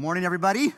morning, everybody.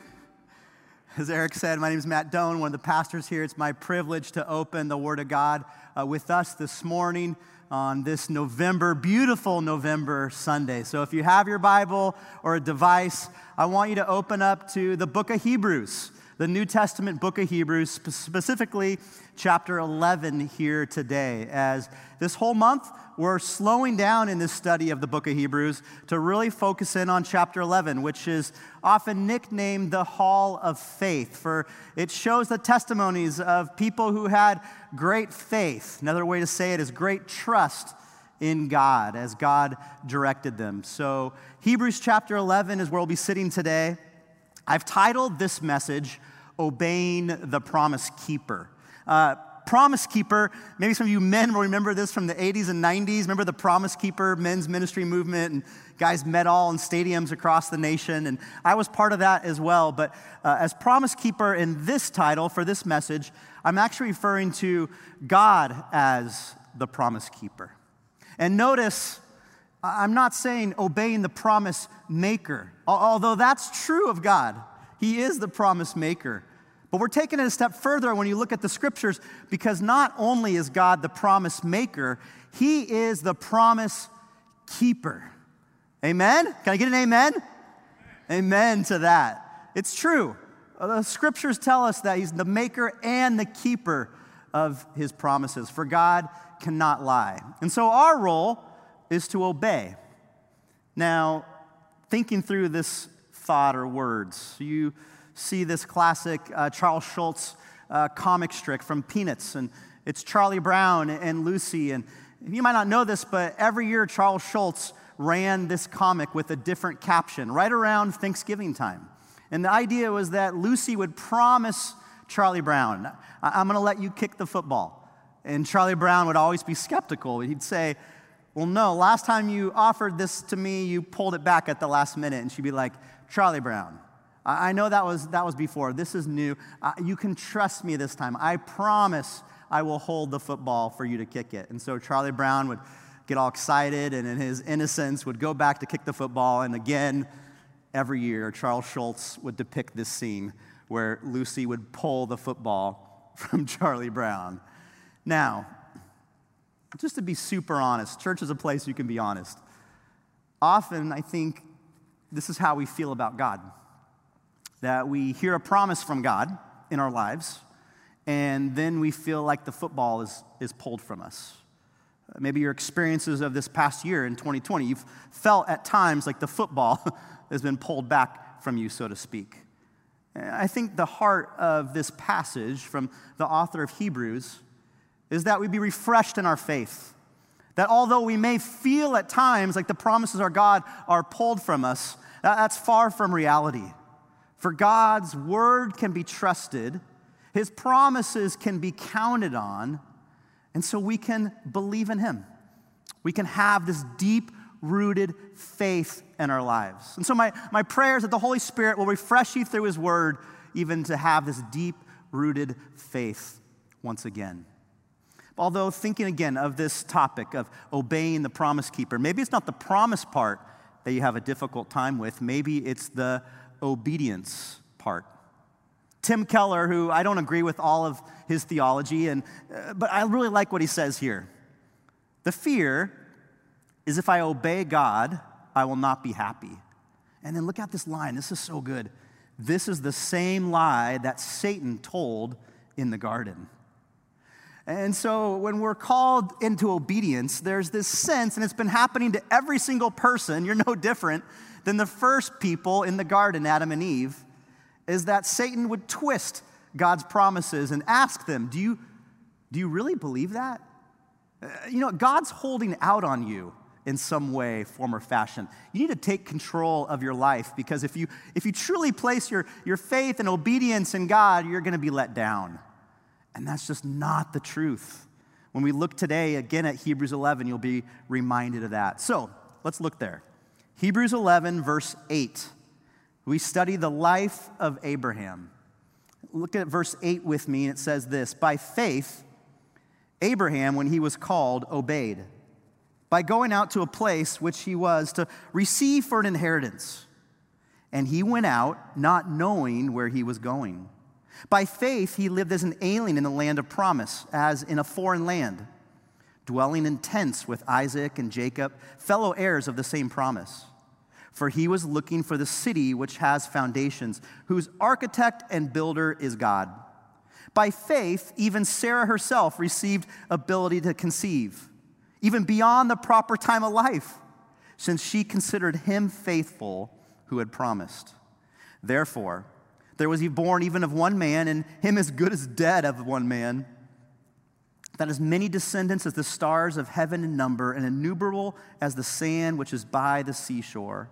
As Eric said, my name is Matt Doan, one of the pastors here. It's my privilege to open the Word of God uh, with us this morning on this November, beautiful November Sunday. So if you have your Bible or a device, I want you to open up to the book of Hebrews, the New Testament book of Hebrews, specifically chapter 11 here today. As this whole month, we're slowing down in this study of the book of Hebrews to really focus in on chapter 11, which is often nicknamed the Hall of Faith, for it shows the testimonies of people who had great faith. Another way to say it is great trust in God as God directed them. So, Hebrews chapter 11 is where we'll be sitting today. I've titled this message, Obeying the Promise Keeper. Uh, Promise Keeper, maybe some of you men will remember this from the 80s and 90s. Remember the Promise Keeper men's ministry movement, and guys met all in stadiums across the nation. And I was part of that as well. But uh, as Promise Keeper in this title for this message, I'm actually referring to God as the Promise Keeper. And notice, I'm not saying obeying the promise maker, although that's true of God. He is the promise maker. But we're taking it a step further when you look at the scriptures because not only is God the promise maker, He is the promise keeper. Amen? Can I get an amen? Amen to that. It's true. Uh, the scriptures tell us that He's the maker and the keeper of His promises, for God cannot lie. And so our role is to obey. Now, thinking through this thought or words, you see this classic uh, Charles Schulz uh, comic strip from Peanuts, and it's Charlie Brown and Lucy. And you might not know this, but every year Charles Schulz ran this comic with a different caption right around Thanksgiving time. And the idea was that Lucy would promise Charlie Brown, I'm going to let you kick the football. And Charlie Brown would always be skeptical. He'd say, Well, no, last time you offered this to me, you pulled it back at the last minute. And she'd be like, Charlie Brown, I know that was, that was before. This is new. Uh, you can trust me this time. I promise I will hold the football for you to kick it. And so Charlie Brown would get all excited and in his innocence would go back to kick the football. And again, every year, Charles Schulz would depict this scene where Lucy would pull the football from Charlie Brown. Now, just to be super honest, church is a place you can be honest. Often, I think this is how we feel about God that we hear a promise from God in our lives, and then we feel like the football is, is pulled from us. Maybe your experiences of this past year in 2020, you've felt at times like the football has been pulled back from you, so to speak. I think the heart of this passage from the author of Hebrews is that we be refreshed in our faith. That although we may feel at times like the promises of God are pulled from us, that's far from reality. For God's word can be trusted, his promises can be counted on, and so we can believe in him. We can have this deep rooted faith in our lives. And so, my, my prayer is that the Holy Spirit will refresh you through his word, even to have this deep rooted faith once again. Although, thinking again of this topic of obeying the promise keeper, maybe it's not the promise part that you have a difficult time with, maybe it's the obedience part. Tim Keller, who I don't agree with all of his theology, and, uh, but I really like what he says here. The fear is if I obey God, I will not be happy. And then look at this line. This is so good. This is the same lie that Satan told in the garden. And so when we're called into obedience, there's this sense, and it's been happening to every single person, you're no different, than the first people in the garden, Adam and Eve, is that Satan would twist God's promises and ask them, Do you, do you really believe that? Uh, you know, God's holding out on you in some way, form, or fashion. You need to take control of your life because if you, if you truly place your, your faith and obedience in God, you're going to be let down. And that's just not the truth. When we look today again at Hebrews 11, you'll be reminded of that. So let's look there. Hebrews 11, verse 8. We study the life of Abraham. Look at verse 8 with me, and it says this By faith, Abraham, when he was called, obeyed, by going out to a place which he was to receive for an inheritance. and he went out not knowing where he was going. By faith, he lived as an alien in the land of promise, as in a foreign land, dwelling in tents with Isaac and Jacob, fellow heirs of the same promise. For he was looking for the city which has foundations, whose architect and builder is God. By faith, even Sarah herself received ability to conceive, even beyond the proper time of life, since she considered him faithful who had promised. Therefore, there was he born even of one man, and him as good as dead of one man, that as many descendants as the stars of heaven in number, and innumerable as the sand which is by the seashore.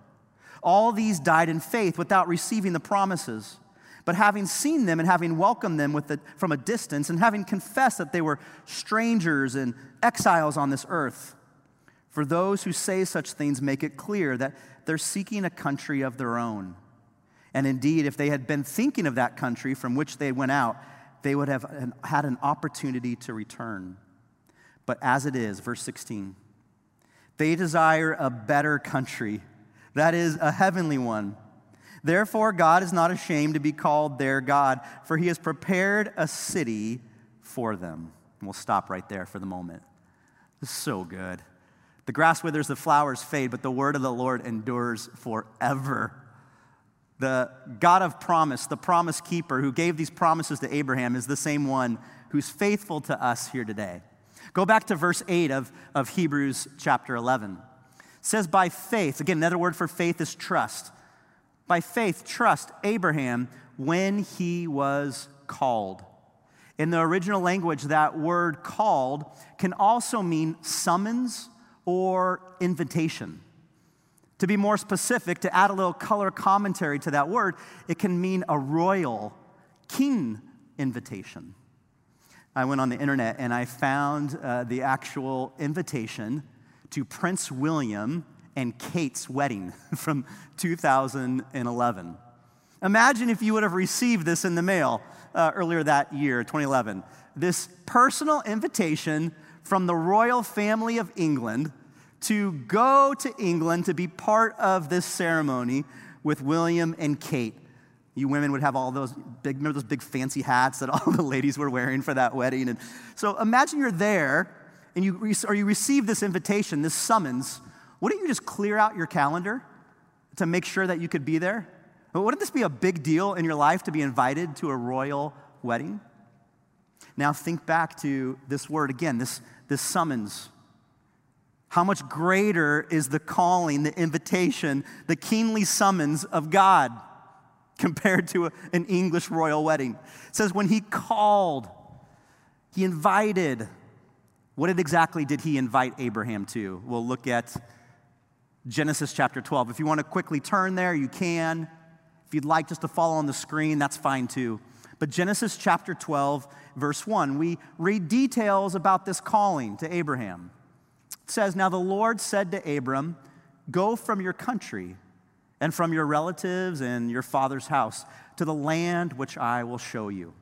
All these died in faith without receiving the promises. But having seen them and having welcomed them the, from a distance, and having confessed that they were strangers and exiles on this earth, for those who say such things make it clear that they're seeking a country of their own. And indeed, if they had been thinking of that country from which they went out, they would have had an opportunity to return. But as it is, verse 16, they desire a better country, that is, a heavenly one. Therefore, God is not ashamed to be called their God, for he has prepared a city for them. And we'll stop right there for the moment. This is so good. The grass withers, the flowers fade, but the word of the Lord endures forever. The God of promise, the promise keeper who gave these promises to Abraham, is the same one who's faithful to us here today. Go back to verse 8 of, of Hebrews chapter 11. It says, By faith, again, another word for faith is trust. By faith, trust Abraham when he was called. In the original language, that word called can also mean summons or invitation. To be more specific, to add a little color commentary to that word, it can mean a royal king invitation. I went on the internet and I found uh, the actual invitation to Prince William and Kate's wedding from 2011. Imagine if you would have received this in the mail uh, earlier that year, 2011. This personal invitation from the royal family of England to go to England to be part of this ceremony with William and Kate. You women would have all those big, remember those big fancy hats that all the ladies were wearing for that wedding. And so imagine you're there and you, or you receive this invitation, this summons. Wouldn't you just clear out your calendar to make sure that you could be there? Wouldn't this be a big deal in your life to be invited to a royal wedding? Now think back to this word again, this, this summons. How much greater is the calling, the invitation, the keenly summons of God compared to a, an English royal wedding? It says, when he called, he invited. What exactly did he invite Abraham to? We'll look at Genesis chapter 12. If you want to quickly turn there, you can. If you'd like just to follow on the screen, that's fine too. But Genesis chapter 12, verse 1, we read details about this calling to Abraham. Says, Now the Lord said to Abram, Go from your country and from your relatives and your father's house to the land which I will show you.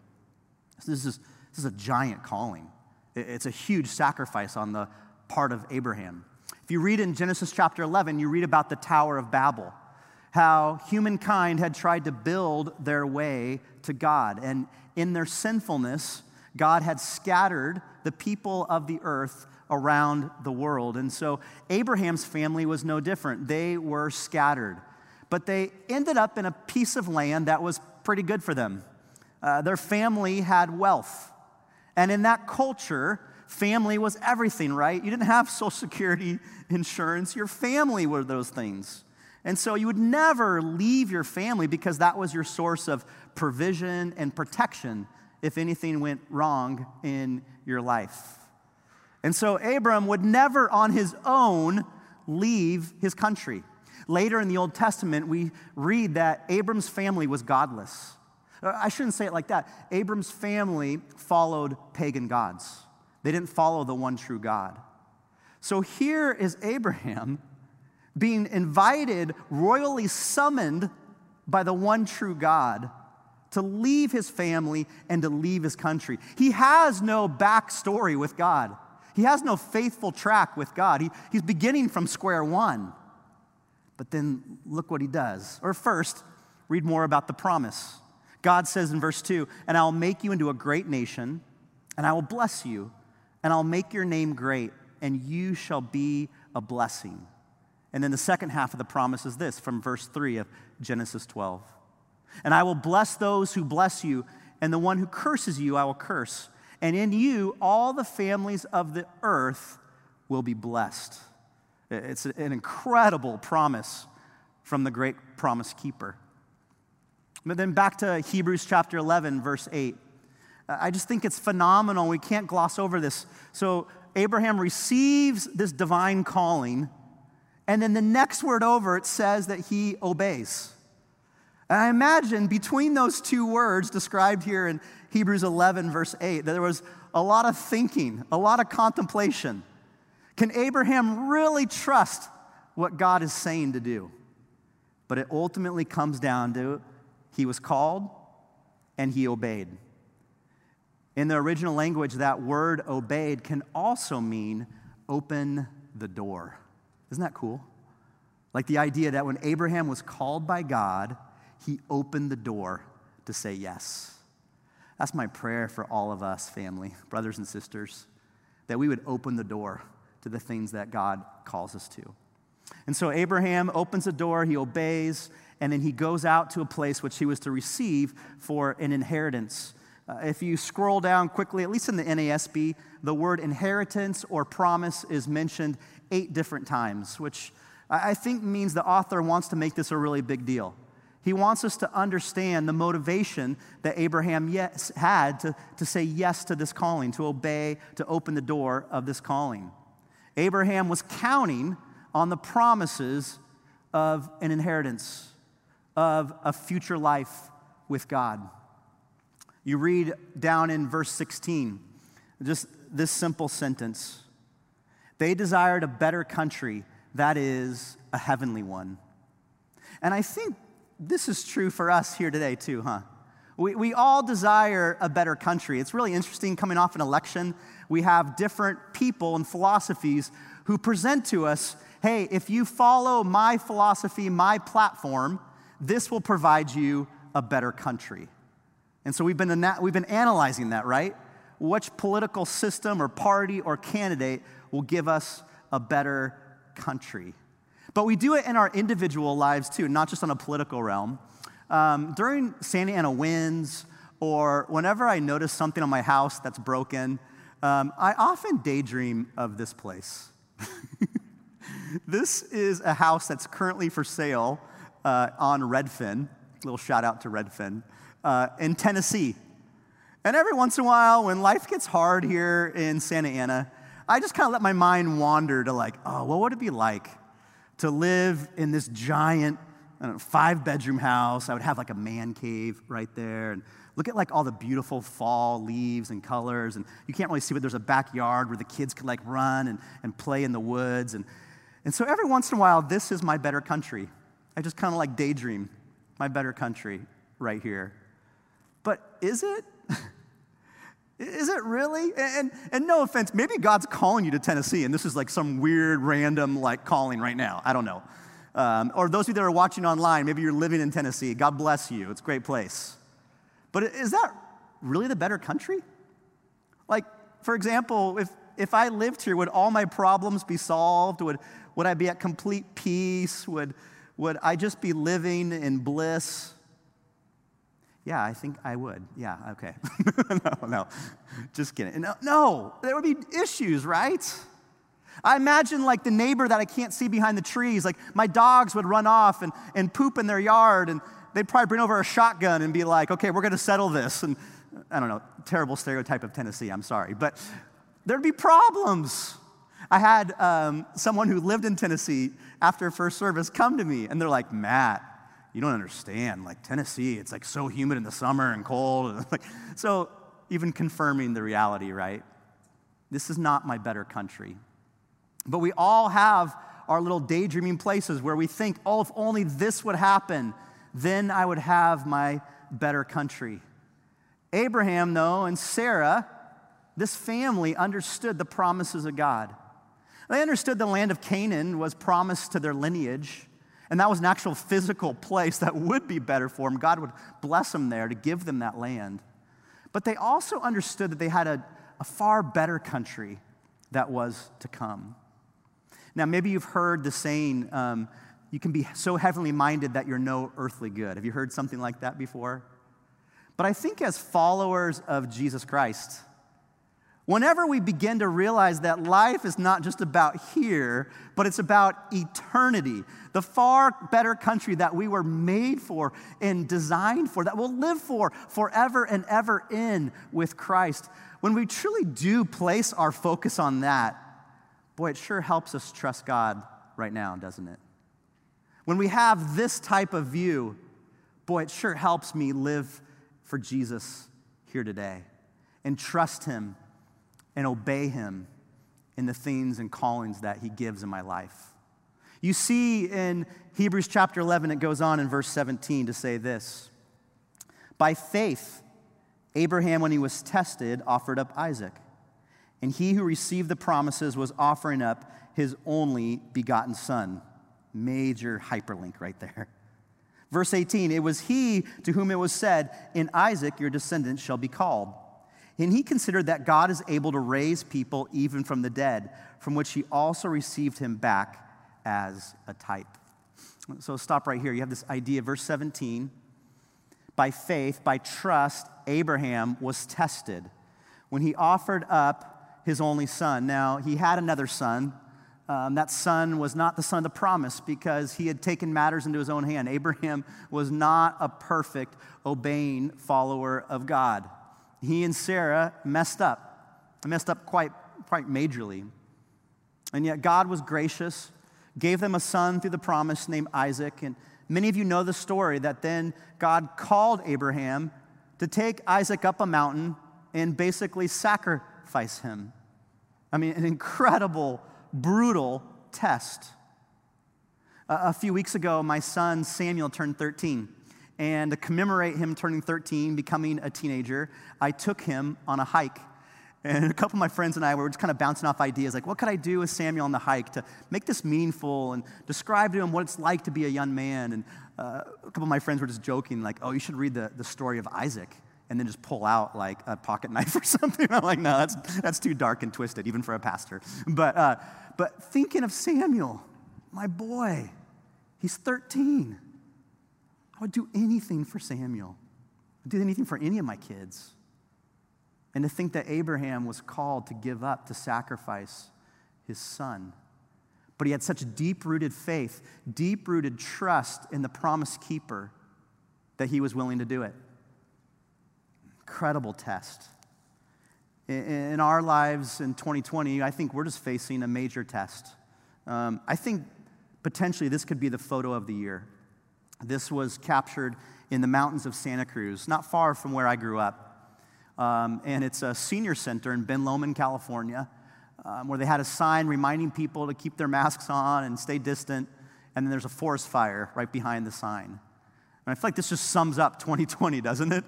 This is, this is a giant calling. It's a huge sacrifice on the part of Abraham. If you read in Genesis chapter 11, you read about the Tower of Babel how humankind had tried to build their way to God. And in their sinfulness, God had scattered the people of the earth around the world. And so Abraham's family was no different. They were scattered. But they ended up in a piece of land that was pretty good for them. Uh, their family had wealth. And in that culture, family was everything, right? You didn't have Social Security insurance, your family were those things. And so you would never leave your family because that was your source of provision and protection if anything went wrong in your life. And so Abram would never on his own leave his country. Later in the Old Testament, we read that Abram's family was godless. Uh, I shouldn't say it like that. Abram's family followed pagan gods, they didn't follow the one true God. So here is Abraham being invited, royally summoned by the one true God to leave his family and to leave his country. He has no backstory with God, he has no faithful track with God. He, he's beginning from square one. But then look what he does. Or first, read more about the promise. God says in verse 2 And I'll make you into a great nation, and I will bless you, and I'll make your name great, and you shall be a blessing. And then the second half of the promise is this from verse 3 of Genesis 12. And I will bless those who bless you, and the one who curses you I will curse. And in you all the families of the earth will be blessed. It's an incredible promise from the great promise keeper. But then back to Hebrews chapter 11, verse 8. I just think it's phenomenal. We can't gloss over this. So Abraham receives this divine calling, and then the next word over, it says that he obeys. And I imagine between those two words described here in Hebrews 11, verse 8, that there was a lot of thinking, a lot of contemplation. Can Abraham really trust what God is saying to do? But it ultimately comes down to he was called and he obeyed. In the original language, that word obeyed can also mean open the door. Isn't that cool? Like the idea that when Abraham was called by God, he opened the door to say yes. That's my prayer for all of us, family, brothers and sisters, that we would open the door to the things that God calls us to. And so Abraham opens the door, he obeys, and then he goes out to a place which he was to receive for an inheritance. Uh, if you scroll down quickly, at least in the NASB, the word inheritance or promise is mentioned eight different times, which I think means the author wants to make this a really big deal. He wants us to understand the motivation that Abraham yes, had to, to say yes to this calling, to obey, to open the door of this calling. Abraham was counting on the promises of an inheritance, of a future life with God. You read down in verse 16, just this simple sentence They desired a better country, that is, a heavenly one. And I think this is true for us here today, too, huh? We, we all desire a better country. It's really interesting coming off an election. We have different people and philosophies who present to us hey, if you follow my philosophy, my platform, this will provide you a better country. And so we've been, we've been analyzing that, right? Which political system or party or candidate will give us a better country? But we do it in our individual lives too, not just on a political realm. Um, during Santa Ana winds, or whenever I notice something on my house that's broken, um, I often daydream of this place. this is a house that's currently for sale uh, on Redfin. Little shout out to Redfin uh, in Tennessee. And every once in a while, when life gets hard here in Santa Ana, I just kind of let my mind wander to like, oh, what would it be like to live in this giant know, five bedroom house. I would have like a man cave right there. And look at like all the beautiful fall leaves and colors. And you can't really see, but there's a backyard where the kids could like run and, and play in the woods. And, and so every once in a while, this is my better country. I just kind of like daydream my better country right here. But is it? Is it really? And, and no offense, maybe God's calling you to Tennessee and this is like some weird random like calling right now. I don't know. Um, or those of you that are watching online, maybe you're living in Tennessee. God bless you. It's a great place. But is that really the better country? Like, for example, if, if I lived here, would all my problems be solved? Would, would I be at complete peace? Would, would I just be living in bliss? Yeah, I think I would. Yeah, okay. no, no, just kidding. No, no, there would be issues, right? I imagine like the neighbor that I can't see behind the trees, like my dogs would run off and, and poop in their yard, and they'd probably bring over a shotgun and be like, okay, we're gonna settle this. And I don't know, terrible stereotype of Tennessee, I'm sorry. But there'd be problems. I had um, someone who lived in Tennessee after first service come to me, and they're like, Matt, you don't understand. Like Tennessee, it's like so humid in the summer and cold. so even confirming the reality, right? This is not my better country. But we all have our little daydreaming places where we think, oh, if only this would happen, then I would have my better country. Abraham, though, and Sarah, this family understood the promises of God. They understood the land of Canaan was promised to their lineage. And that was an actual physical place that would be better for them. God would bless them there to give them that land. But they also understood that they had a, a far better country that was to come. Now, maybe you've heard the saying, um, you can be so heavenly minded that you're no earthly good. Have you heard something like that before? But I think as followers of Jesus Christ, whenever we begin to realize that life is not just about here, but it's about eternity, the far better country that we were made for and designed for, that we'll live for forever and ever in with Christ, when we truly do place our focus on that, boy, it sure helps us trust God right now, doesn't it? When we have this type of view, boy, it sure helps me live for Jesus here today and trust Him and obey Him in the things and callings that He gives in my life. You see in Hebrews chapter 11, it goes on in verse 17 to say this By faith, Abraham, when he was tested, offered up Isaac. And he who received the promises was offering up his only begotten son. Major hyperlink right there. Verse 18 It was he to whom it was said, In Isaac your descendants shall be called. And he considered that God is able to raise people even from the dead, from which he also received him back as a type. So stop right here. You have this idea, verse 17. By faith, by trust, Abraham was tested when he offered up his only son. Now, he had another son. Um, that son was not the son of the promise because he had taken matters into his own hand. Abraham was not a perfect, obeying follower of God. He and Sarah messed up, messed up quite, quite majorly. And yet, God was gracious, gave them a son through the promise named Isaac. And many of you know the story that then God called Abraham to take Isaac up a mountain and basically sacrifice him. I mean, an incredible brutal test. a few weeks ago, my son Samuel turned 13. And to commemorate him turning 13, becoming a teenager, I took him on a hike. And a couple of my friends and I were just kind of bouncing off ideas like, what could I do with Samuel on the hike to make this meaningful and describe to him what it's like to be a young man? And uh, a couple of my friends were just joking, like, oh, you should read the, the story of Isaac and then just pull out like a pocket knife or something. I'm like, no, that's, that's too dark and twisted, even for a pastor. But, uh, but thinking of Samuel, my boy, he's 13. I would do anything for Samuel. I'd do anything for any of my kids. And to think that Abraham was called to give up, to sacrifice his son. But he had such deep rooted faith, deep rooted trust in the promise keeper that he was willing to do it incredible test. In our lives in 2020, I think we're just facing a major test. Um, I think potentially this could be the photo of the year. This was captured in the mountains of Santa Cruz, not far from where I grew up. Um, and it's a senior center in Ben Lomond, California, um, where they had a sign reminding people to keep their masks on and stay distant. And then there's a forest fire right behind the sign. And I feel like this just sums up 2020, doesn't it?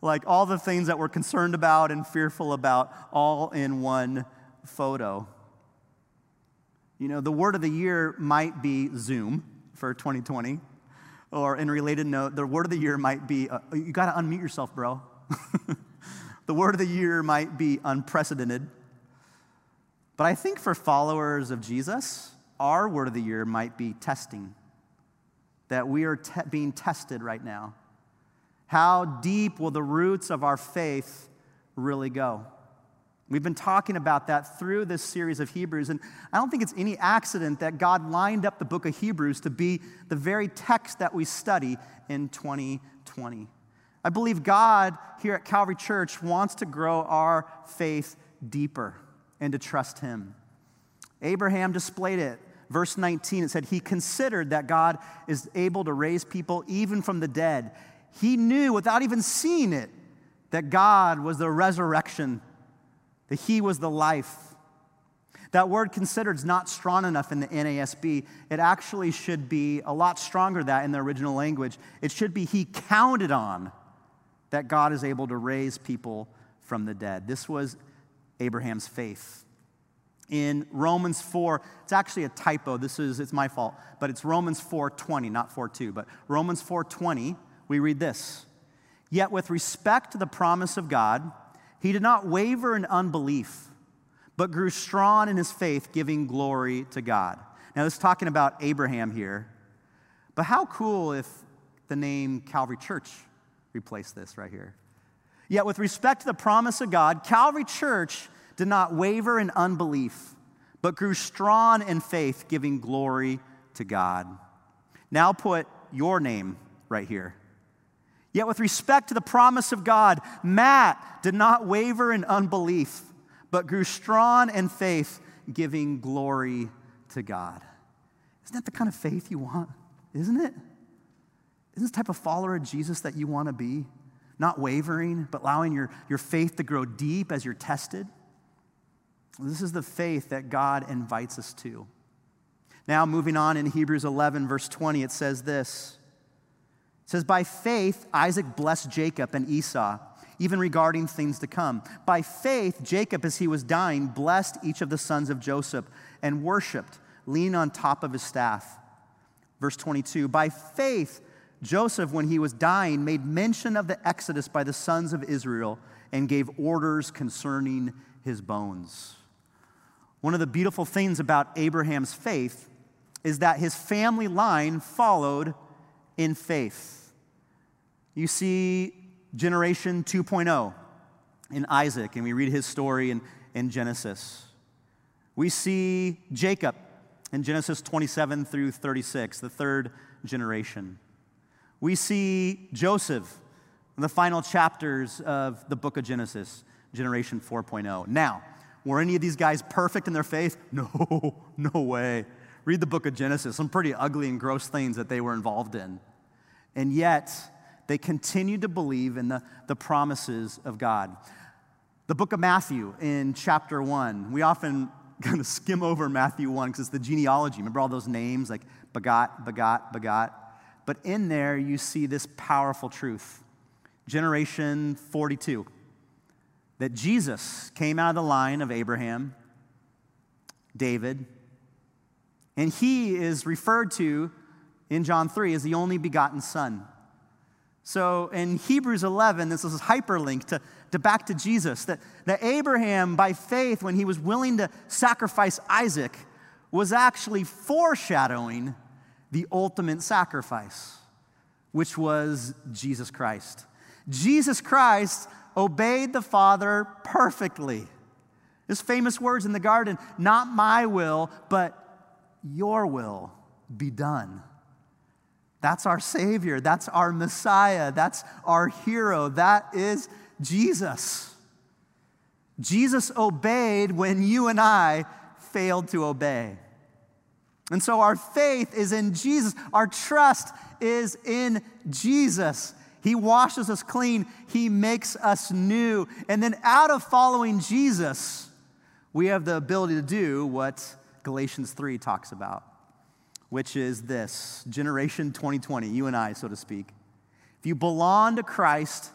like all the things that we're concerned about and fearful about, all in one photo. You know, the word of the year might be Zoom for 2020. Or in related note, the word of the year might be, uh, you got to unmute yourself, bro. the word of the year might be unprecedented. But I think for followers of Jesus, our word of the year might be testing. That we are te- being tested right now. How deep will the roots of our faith really go? We've been talking about that through this series of Hebrews, and I don't think it's any accident that God lined up the book of Hebrews to be the very text that we study in 2020. I believe God here at Calvary Church wants to grow our faith deeper and to trust Him. Abraham displayed it. Verse 19, it said, He considered that God is able to raise people even from the dead he knew without even seeing it that God was the resurrection, that He was the life. That word considered is not strong enough in the NASB. It actually should be a lot stronger that in the original language. It should be He counted on that God is able to raise people from the dead. This was Abraham's faith. in Romans 4. It's actually a typo. This is it's my fault, but it's Romans 4:20, not 4:2, but Romans 4:20, we read this. Yet with respect to the promise of God, he did not waver in unbelief, but grew strong in his faith, giving glory to God. Now, this is talking about Abraham here. But how cool if the name Calvary Church replaced this right here? Yet, with respect to the promise of God, Calvary Church did not waver in unbelief, but grew strong in faith, giving glory to God. Now put your name right here. Yet, with respect to the promise of God, Matt did not waver in unbelief, but grew strong in faith, giving glory to God. Isn't that the kind of faith you want? Isn't it? Isn't this type of follower of Jesus that you want to be? Not wavering, but allowing your, your faith to grow deep as you're tested. This is the faith that God invites us to. Now, moving on in Hebrews 11, verse 20, it says this It says, By faith, Isaac blessed Jacob and Esau, even regarding things to come. By faith, Jacob, as he was dying, blessed each of the sons of Joseph and worshiped, leaning on top of his staff. Verse 22, By faith, Joseph, when he was dying, made mention of the exodus by the sons of Israel and gave orders concerning his bones. One of the beautiful things about Abraham's faith is that his family line followed in faith. You see generation 2.0 in Isaac, and we read his story in, in Genesis. We see Jacob in Genesis 27 through 36, the third generation. We see Joseph in the final chapters of the book of Genesis, generation 4.0. Now, were any of these guys perfect in their faith? No, no way. Read the book of Genesis, some pretty ugly and gross things that they were involved in. And yet, they continued to believe in the, the promises of God. The book of Matthew in chapter 1, we often kind of skim over Matthew 1 because it's the genealogy. Remember all those names like begot, begot, begot? But in there, you see this powerful truth. Generation 42 that Jesus came out of the line of Abraham, David, and he is referred to in John 3 as the only begotten Son. So in Hebrews 11, this is hyperlink to, to back to Jesus, that, that Abraham, by faith, when he was willing to sacrifice Isaac, was actually foreshadowing the ultimate sacrifice, which was Jesus Christ. Jesus Christ obeyed the Father perfectly. His famous words in the garden not my will, but your will be done. That's our Savior. That's our Messiah. That's our hero. That is Jesus. Jesus obeyed when you and I failed to obey. And so our faith is in Jesus. Our trust is in Jesus. He washes us clean, He makes us new. And then out of following Jesus, we have the ability to do what Galatians 3 talks about, which is this generation 2020, you and I, so to speak. If you belong to Christ,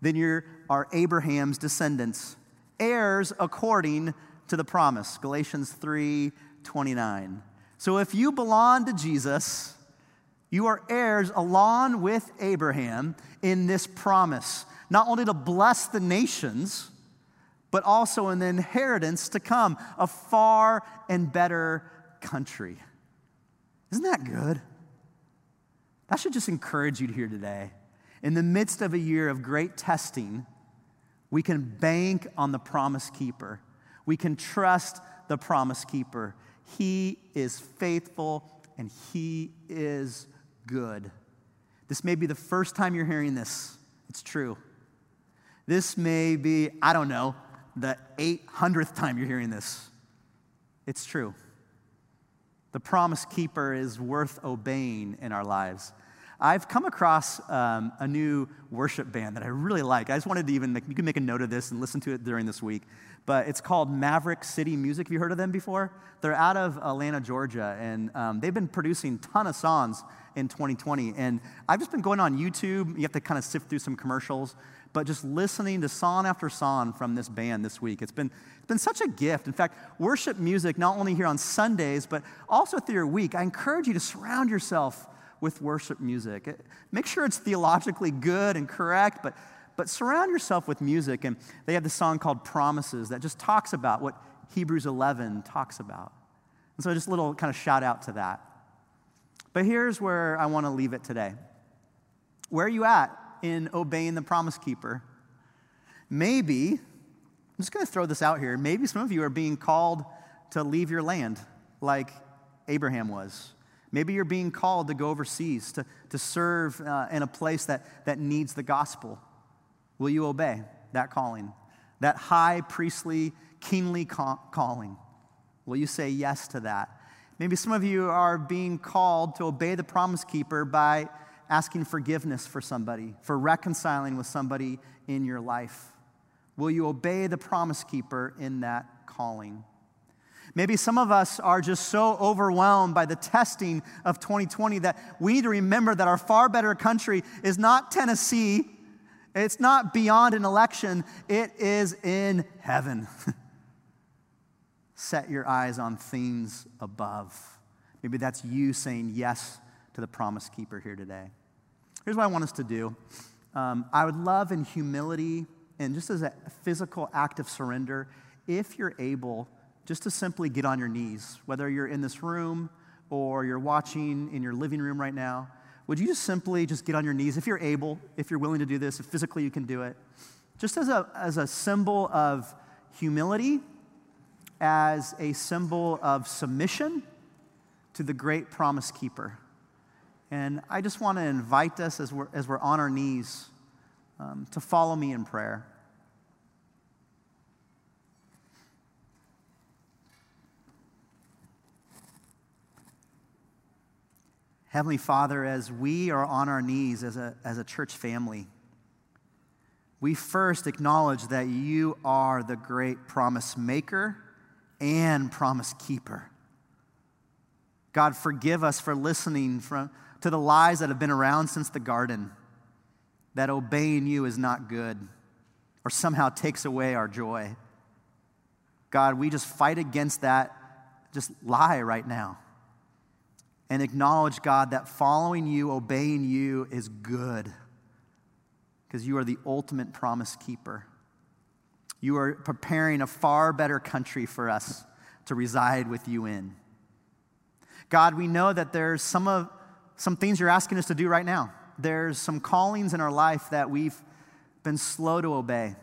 then you are Abraham's descendants, heirs according to the promise. Galatians 3 29. So if you belong to Jesus, you are heirs along with Abraham in this promise, not only to bless the nations, but also an inheritance to come, a far and better country. Isn't that good? That should just encourage you to hear today. In the midst of a year of great testing, we can bank on the promise keeper. We can trust the promise keeper. He is faithful and he is good. This may be the first time you're hearing this. It's true. This may be, I don't know, the 800th time you're hearing this. It's true. The promise keeper is worth obeying in our lives. I've come across um, a new worship band that I really like. I just wanted to even make, you can make a note of this and listen to it during this week. But it's called Maverick City Music. Have you heard of them before? They're out of Atlanta, Georgia, and um, they've been producing ton of songs in 2020. And I've just been going on YouTube. You have to kind of sift through some commercials. But just listening to song after song from this band this week. It's been, it's been such a gift. In fact, worship music, not only here on Sundays, but also through your week, I encourage you to surround yourself with worship music. Make sure it's theologically good and correct, but, but surround yourself with music. And they have this song called Promises that just talks about what Hebrews 11 talks about. And so just a little kind of shout out to that. But here's where I want to leave it today. Where are you at in obeying the promise keeper? Maybe, I'm just going to throw this out here, maybe some of you are being called to leave your land like Abraham was. Maybe you're being called to go overseas, to, to serve uh, in a place that, that needs the gospel. Will you obey that calling, that high priestly, kingly ca- calling? Will you say yes to that? Maybe some of you are being called to obey the promise keeper by asking forgiveness for somebody, for reconciling with somebody in your life. Will you obey the promise keeper in that calling? Maybe some of us are just so overwhelmed by the testing of 2020 that we need to remember that our far better country is not Tennessee, it's not beyond an election, it is in heaven. Set your eyes on things above. Maybe that's you saying yes to the promise keeper here today. Here's what I want us to do um, I would love in humility and just as a physical act of surrender, if you're able, just to simply get on your knees, whether you're in this room or you're watching in your living room right now. Would you just simply just get on your knees if you're able, if you're willing to do this, if physically you can do it, just as a, as a symbol of humility as a symbol of submission to the great promise keeper. And I just want to invite us as we're, as we're on our knees um, to follow me in prayer. Heavenly Father, as we are on our knees as a, as a church family, we first acknowledge that you are the great promise maker and promise keeper. God, forgive us for listening from, to the lies that have been around since the garden that obeying you is not good or somehow takes away our joy. God, we just fight against that just lie right now and acknowledge, God, that following you, obeying you is good because you are the ultimate promise keeper. You are preparing a far better country for us to reside with you in. God, we know that there's some, of, some things you're asking us to do right now. There's some callings in our life that we've been slow to obey.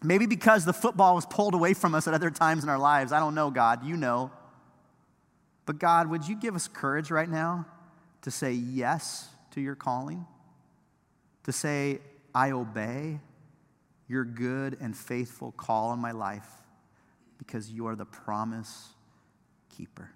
Maybe because the football was pulled away from us at other times in our lives. I don't know, God. You know. But God, would you give us courage right now to say yes to your calling? To say, I obey your good and faithful call on my life because you are the promise keeper.